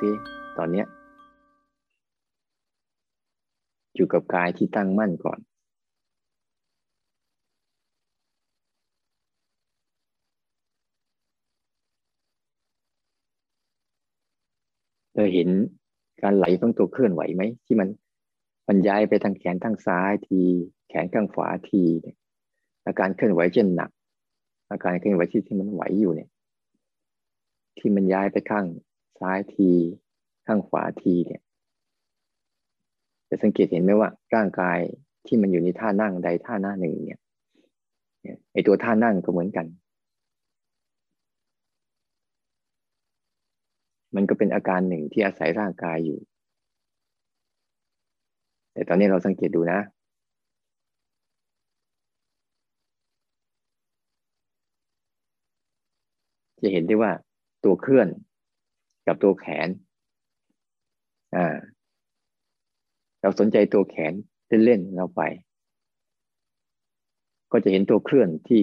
ซิตอนเนี้ย อยู่กับกายที่ตั้งมั่นก่อนเราเห็นการไหลของตัวเคลื่อนไหวไหม ที่มันมันย้ายไปทางแขนทางซ้ายที แขนข้างขวาทีอาการเคลื่อนไหวเช่นหนัก อาการเคลื่อนไหวที่ที่มันไหวอยู่เนี่ย ที่มันย้ายไปข้าง ซ้ายที ข้างขวาทีเนี่ยจะสังเกตเห็นไหมว่าร่างกายที่มันอยู่ในท่านั่งใดท่าหน้าหนึ่งเนี่ยไอตัวท่านั่งก็เหมือนกัน มันก็เป็นอาการหนึ่งที่อาศัยร่างกายอยู่ แต่ตอนนี้เราสังเกตดูนะ จะเห็นได้ว่าตัวเคลื่อน กับตัวแขน อ่า เราสนใจตัวแขนเล่นๆเราไป ก็จะเห็นตัวเคลื่อนที่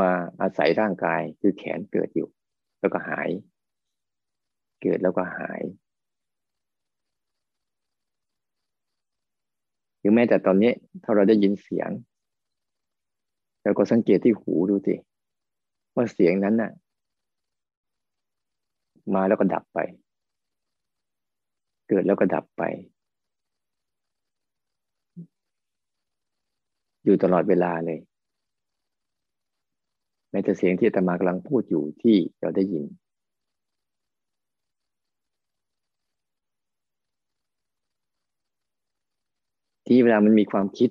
มาอาศัยร่างกายคือแขนเกิดอยู่ แล้วก็หาย เกิดแล้วก็หายหรือแม้แต่ตอนนี้ถ้าเราได้ยินเสียงเราก็สังเกตที่หูดูสิว่าเสียงนั้นน่ะ มาแล้วก็ดับไป เกิดแล้วก็ดับไป อยู่ตลอดเวลาเลยแม้แต่เสียงที่ตมากำลังพูดอยู่ที่เราได้ยิน ที่เวลามันมีความคิด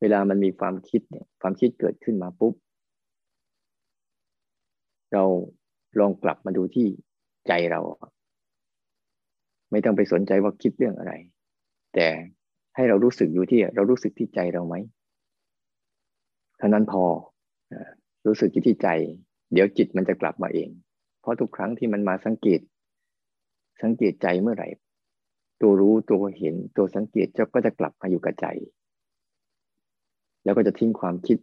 เวลามันมีความคิดเนี่ยความคิดเกิดขึ้นมาปุ๊บ เรา ลองกลับมาดูที่ใจเรา ไม่ต้องไปสนใจว่าคิดเรื่องอะไร แต่ให้เรารู้สึกอยู่ที่เรารู้สึกที่ใจเราไหมเท่านั้นพอรู้สึกที่ใจ เดี๋ยวจิตมันจะกลับมาเอง เพราะทุกครั้งที่มันมาสังเกต สังเกตใจเมื่อไหร่ ตัวรู้ตัวเห็นตัวสังเกตเจ้าก็จะกลับมาอยู่กับใจ แล้วก็จะทิ้งความคิด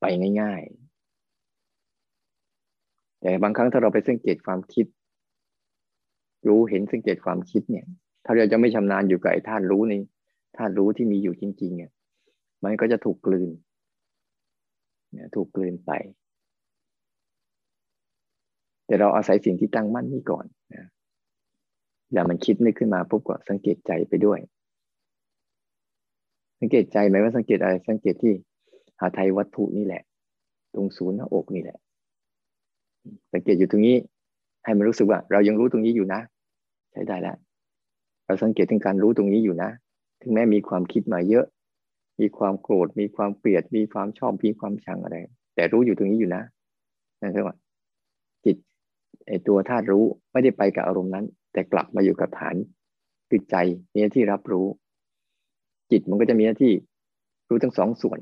ไปง่าย แต่บางครั้งถ้าเราไปสังเกตความคิด รู้เห็นสังเกตความคิดเนี่ย ถ้าเราจะไม่ชำนาญอยู่กับไอ้ธาตุรู้นี้ธาตุรู้ที่มีอยู่จริงๆเนี่ยมันก็จะถูกกลืนเนี่ยถูกกลืนไป แต่เราอาศัยสิ่งที่ตั้งมั่นนี่ก่อนนะอย่ามันคิดนึกขึ้นมาปุ๊บก็สังเกตใจไปด้วย สังเกตใจไหมว่าสังเกตอะไร สังเกตที่หาไทยวัตถุนี่แหละ ตรงศูนย์หน้าอกนี่แหละ สังเกตอยู่ตรงนี้ ให้มันรู้สึกว่า เรายังรู้ตรงนี้อยู่นะ ใช้ได้แล้วเราสังเกตถึงการรู้ตรงนี้อยู่นะ ถึงแม้มีความคิดมาเยอะ มีความโกรธ มีความเกลียด มีความชอบ มีความชังอะไร แต่รู้อยู่ตรงนี้อยู่นะ นั่นคือว่าจิตไอตัวธาตุรู้ไม่ได้ไปกับอารมณ์นั้น แต่กลับมาอยู่กับฐานคือใจมีหน้าที่รับรู้ จิตมันก็จะมีหน้าที่รู้ทั้งสองส่วน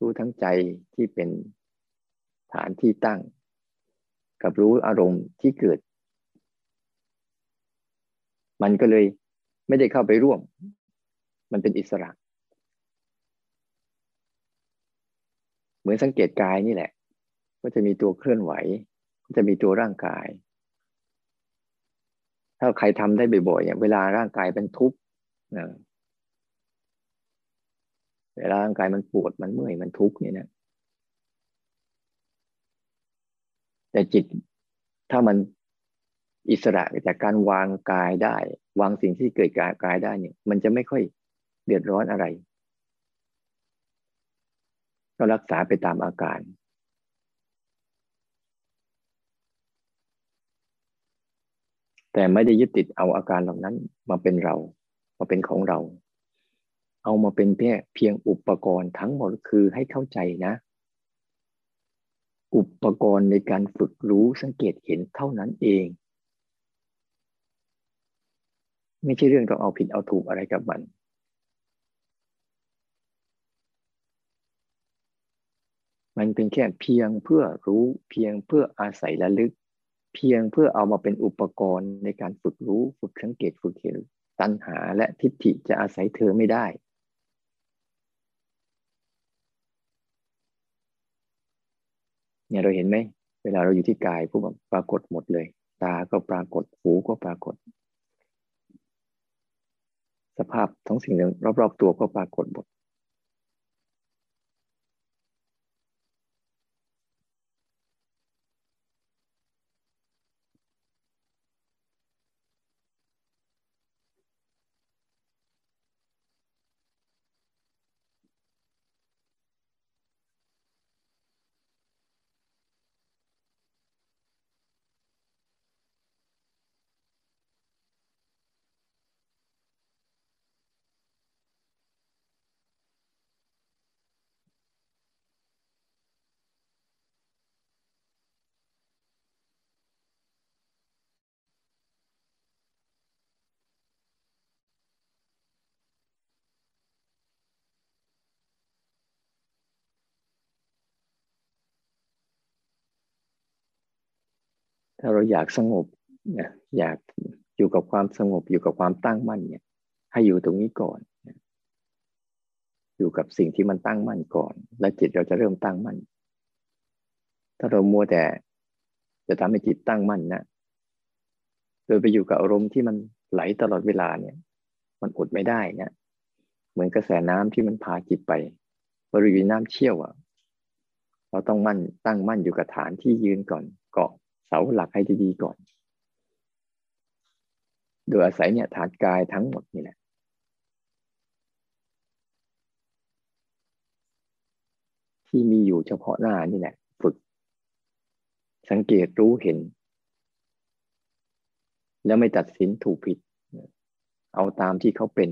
รู้ทั้งใจที่เป็นฐานที่ตั้ง กับรู้อารมณ์ที่เกิด มันก็เลยไม่ได้เข้าไปร่วม มันเป็นอิสระ เหมือนสังเกตกายนี่แหละ ก็จะมีตัวเคลื่อนไหว ก็จะมีตัวร่างกาย ถ้าใครทำได้บ่อยๆเนี่ยเวลาร่างกายเป็นทุกข์นะเวลาร่างกายมันปวดมันเมื่อยมันทุกข์เนี่ยนะ แต่จิตถ้ามันอิสระจากการวางกายได้ วางสิ่งที่เกิดกายได้เนี่ย มันจะไม่ค่อยเดือดร้อนอะไร ก็รักษาไปตามอาการ แต่ไม่ได้ยึดติดเอาอาการเหล่านั้นมาเป็นเรา มาเป็นของเรา เอามาเป็นเพียเพียงอุปกรณ์ทั้งหมดคือให้เข้าใจนะ อุปกรณ์ในการฝึกรู้สังเกตเห็นเท่านั้นเอง ไม่ใช่เรื่องต้องเอาผิดเอาถูกอะไรกับมัน มันเป็นแค่เพียงเพื่อรู้เพียงเพื่ออาศัยระลึก เพียงเพื่อเอามาเป็นอุปกรณ์ในการฝึกรู้ฝึกสังเกตฝึกเห็นตัณหาและทิฏฐิจะอาศัยเธอไม่ได้ เนี่ยเราเห็นไหมเวลาเราอยู่ที่กายผู้ปรากฏหมดเลย ตาก็ปรากฏหูก็ปรากฏ สภาพทั้งสิ่งรอบๆตัวก็ปรากฏหมด ถ้าเราอยากสงบนะอยากอยู่กับความสงบอยู่กับความตั้งมั่นเนี่ย ให้อยู่ตรงนี้ก่อน อยู่กับสิ่งที่มันตั้งมั่นก่อน แล้วจิตเราจะเริ่มตั้งมั่น ถ้าเรามัวแต่จะทำให้จิตตั้งมั่นนะโดยไปอยู่กับอารมณ์ที่มันไหลตลอดเวลาเนี่ย มันอดไม่ได้นะเหมือนกระแสน้ำที่มันพาจิตไปบริเวณน้ำเชี่ยวอะ เราต้องมั่นตั้งมั่นอยู่กับฐานที่ยืนก่อนเกาะ เสาหลักให้ดีๆก่อน โดยอาศัยเนี่ยฐานกายทั้งหมดนี่แหละที่มีอยู่เฉพาะหน้านี่แหละ ฝึก สังเกตรู้เห็น แล้วไม่ตัดสินถูกผิด เอาตามที่เขาเป็น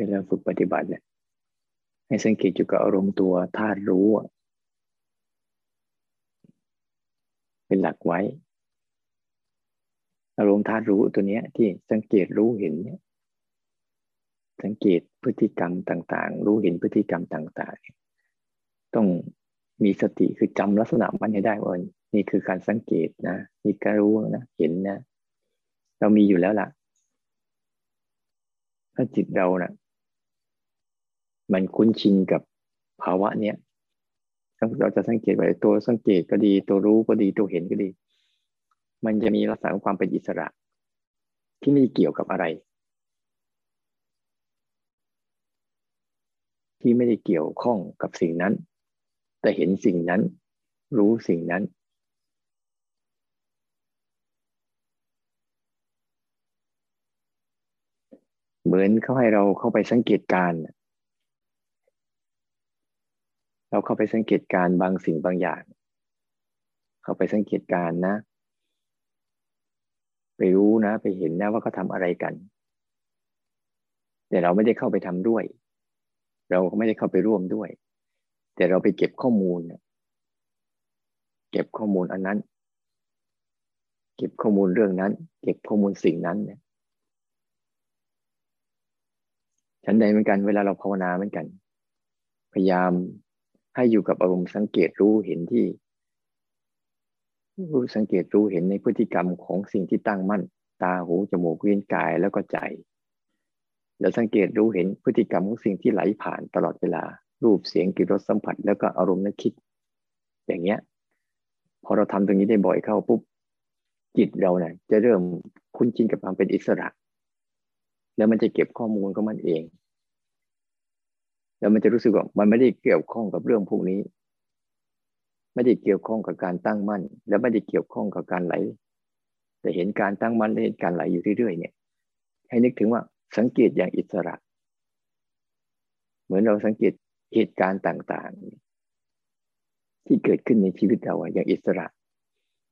เวลาฝึกปฏิบัติเนี่ยให้สังเกตอยู่กับอารมณ์ตัวธาตุรู้ เป็นหลักไว้ อารมณ์ธาตุรู้ตัวเนี้ยที่สังเกตรู้เห็นเนี่ยสังเกตพฤติกรรมต่างๆ รู้เห็นพฤติกรรมต่างๆ ต้องมีสติคือจำลักษณะมันให้ได้ว่านี่คือการสังเกตนะนี่การรู้นะเห็นนะ เรามีอยู่แล้วล่ะ ถ้าจิตเรานะ่ะ มันคุ้นชินกับภาวะเนี้ยเราจะสังเกตไว้ตัวสังเกตก็ดี ตัวรู้ก็ดีตัวเห็นก็ดี มันจะมีลักษณะของความเป็นอิสระ ที่ไม่เกี่ยวกับอะไร ที่ไม่ได้เกี่ยวข้องกับสิ่งนั้น แต่เห็นสิ่งนั้น รู้สิ่งนั้น เหมือนเขาให้เราเข้าไปสังเกตการ เราเข้าไปสังเกตการบางสิ่งบางอย่าง เข้าไปสังเกตการนะ ไปรู้นะ ไปเห็นนะว่าเขาทาอะไรกัน แต่เราไม่ได้เข้าไปทำด้วย เราก็ไม่ได้เข้าไปร่วมด้วย แต่เราไปเก็บข้อมูล เก็บข้อมูลอันนั้น เก็บข้อมูลเรื่องนั้น เก็บข้อมูลสิ่งนั้นเนี่ยฉันใดเหมือนกันเวลาเราภาวนาเหมือนกัน พยายาม ให้อยู่กับอารมณ์สังเกตรู้เห็นที่ รู้สังเกตรู้เห็นในพฤติกรรมของสิ่งที่ตั้งมั่น ตาหูจมูกวิญกายแล้วก็ใจ แล้วสังเกตรู้เห็นพฤติกรรมของสิ่งที่ไหลผ่านตลอดเวลา รูปเสียงกลิ่นรสสัมผัส แล้วก็อารมณ์นึกคิด อย่างเงี้ย พอเราทำตรงนี้ได้บ่อยเข้าปุ๊บจิตเราเนี่ยจะเริ่มคุ้นชินกับความเป็นอิสระ แล้วมันจะเก็บข้อมูลของมันเอง แล้วมันจะรู้สึกว่ามันไม่ได้เกี่ยวข้องกับเรื่องพวกนี้ ไม่ได้เกี่ยวข้องกับการตั้งมั่น แล้วไม่ได้เกี่ยวข้องกับการไหล แต่เห็นการตั้งมั่นและเห็นการไหลอยู่เรื่อยๆเนี่ย ให้นึกถึงว่าสังเกตอย่างอิสระ เหมือนเราสังเกตเหตุการณ์ต่างๆ ที่เกิดขึ้นในชีวิตเราอย่างอิสระ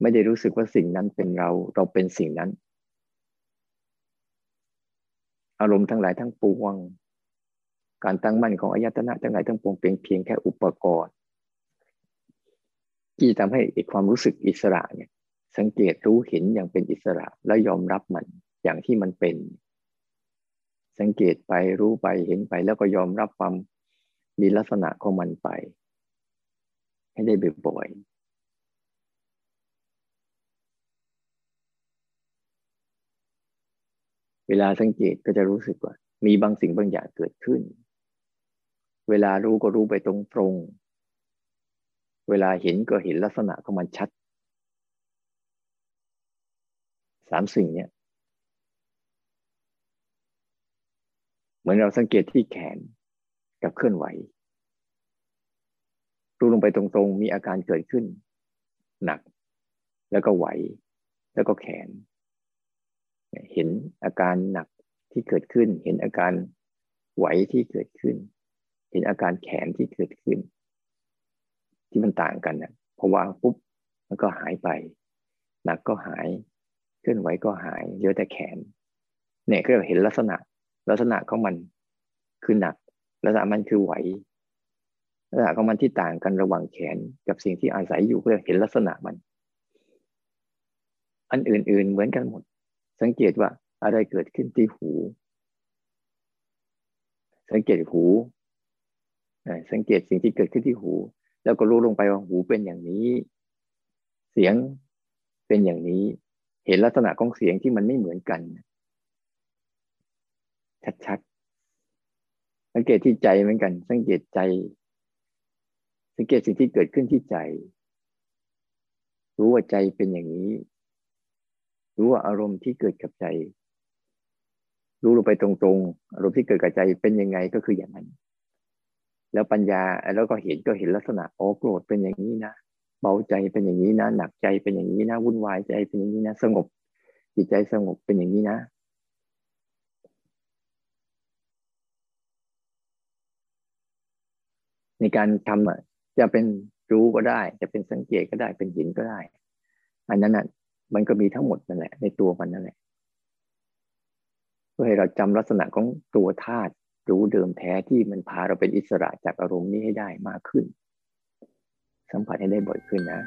ไม่ได้รู้สึกว่าสิ่งนั้นเป็นเราเราเป็นสิ่งนั้น อารมณ์ทั้งหลายทั้งปวง การตั้งมั่นของอายตนะทั้งหลายทั้งปวงเป็นเพียงแค่อุปกรณ์ ที่ทำให้ความรู้สึกอิสระเนี่ยสังเกตรู้เห็นอย่างเป็นอิสระแล้วยอมรับมันอย่างที่มันเป็น สังเกตไปรู้ไปเห็นไปแล้วก็ยอมรับความมีลักษณะของมันไป ให้ได้บ่อยเวลาสังเกตก็จะรู้สึกว่า มีบางสิ่งบางอย่างเกิดขึ้น เวลารู้ก็รู้ไปตรงตรง เวลาเห็นก็เห็นลักษณะของมันชัด สามสิ่งเนี้ยเหมือนเราสังเกตที่แขนกับเคลื่อนไหว รู้ลงไปตรงๆ มีอาการเกิดขึ้น หนัก แล้วก็ไหว แล้วก็แขน เห็นอาการหนักที่เกิดขึ้น เห็นอาการไหวที่เกิดขึ้น เห็นอาการแขนที่เกิดขึ้น ที่มันต่างกันนะพอวางปุ๊บมันก็หายไปหนักก็หายเคลื่อนไหวก็หายเหลือแต่แขน เนี่ยก็เห็นลักษณะ ลักษณะของมันคือหนัก ลักษณะมันคือไหวลักษณะของมันที่ต่างกันระหว่างแขนกับสิ่งที่อาศัยอยู่เพื่อเห็นลักษณะมัน อันอื่น ๆ เหมือนกันหมด สังเกตว่าอะไรเกิดขึ้นที่หู สังเกตหู สังเกตสิ่งที่เกิดขึ้นที่หู แล้วก็รู้ลงไปว่าหูเป็นอย่างนี้ เสียงเป็นอย่างนี้ เห็นลักษณะของเสียงที่มันไม่เหมือนกัน ชัดๆ สังเกตที่ใจเหมือนกัน สังเกตใจ สังเกตสิ่งที่เกิดขึ้นที่ใจ รู้ว่าใจเป็นอย่างนี้ รู้ว่าอารมณ์ที่เกิดกับใจ รู้ลงไปตรงๆ อารมณ์ที่เกิดกับใจเป็นยังไงก็คืออย่างนั้น แล้วปัญญาแล้วก็เห็นก็เห็นลักษณะโอ้โกรธเป็นอย่างนี้นะเบาใจเป็นอย่างนี้นะ หนักใจเป็นอย่างนี้นะวุ่นวายใจเป็นอย่างนี้นะ สงบจิตใจสงบเป็นอย่างนี้นะ ในการทำอะจะเป็นรู้ก็ได้ จะเป็นสังเกตก็ได้เป็นหินก็ได้ อันนั้นอะมันก็มีทั้งหมดนั่นแหละ ในตัวมันนั่นแหละเพื่อให้เราจำลักษณะของตัวธาตุ รู้เดิมแท้ที่มันพาเราเป็นอิสระจากอารมณ์นี้ให้ได้มากขึ้น สัมผัสให้ได้บ่อยขึ้นนะ